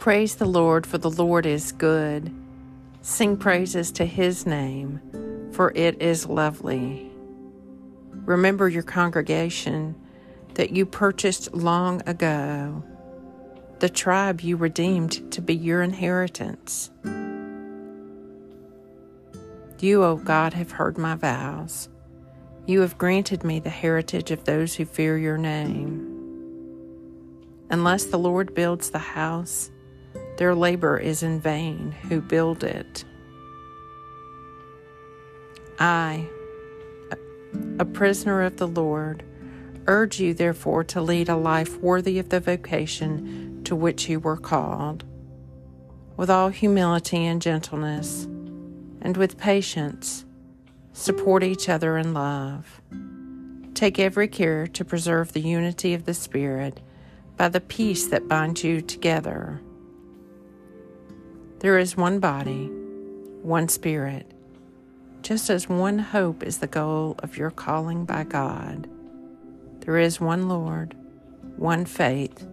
Praise the Lord, for the Lord is good. Sing praises to his name, for it is lovely. Remember your congregation that you purchased long ago, the tribe you redeemed to be your inheritance. You, O God, have heard my vows. You have granted me the heritage of those who fear your name. Unless the Lord builds the house, their labor is in vain who build it. I, a prisoner of the Lord, urge you therefore to lead a life worthy of the vocation to which you were called, with all humility and gentleness and with patience, support each other in love. Take every care to preserve the unity of the Spirit by the peace that binds you together. There is one body, one Spirit, just as one hope is the goal of your calling by God. There is one Lord, one faith,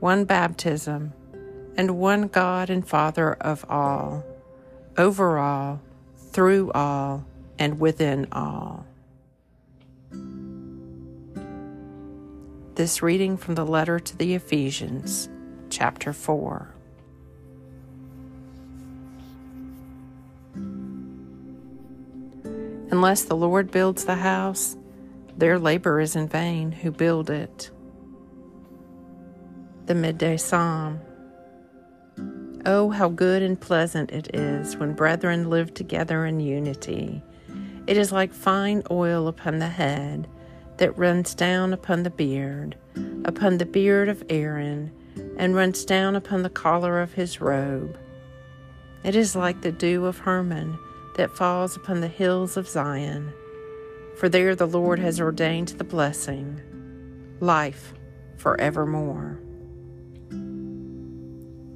one baptism, and one God and Father of all over all, through all, and within all. This reading from the letter to the Ephesians, chapter 4. Unless the Lord builds the house, their labor is in vain who build it. The Midday Psalm. Oh, how good and pleasant it is when brethren live together in unity. It is like fine oil upon the head that runs down upon the beard, upon the beard of Aaron, and runs down upon the collar of his robe. It is like the dew of Hermon that falls upon the hills of Zion. For there the Lord has ordained the blessing, life forevermore.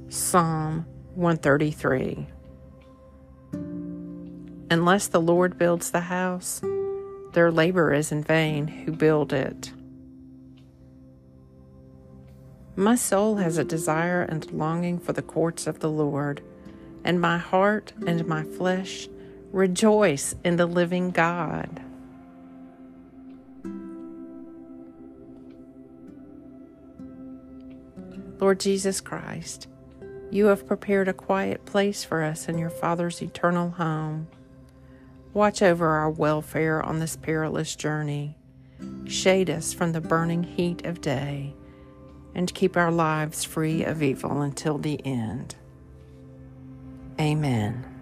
Psalm 133 Unless the Lord builds the house, their labor is in vain who build it. My soul has a desire and longing for the courts of the Lord, and my heart and my flesh rejoice in the living God. Lord Jesus Christ, you have prepared a quiet place for us in your Father's eternal home. Watch over our welfare on this perilous journey. Shade us from the burning heat of day, and keep our lives free of evil until the end. Amen.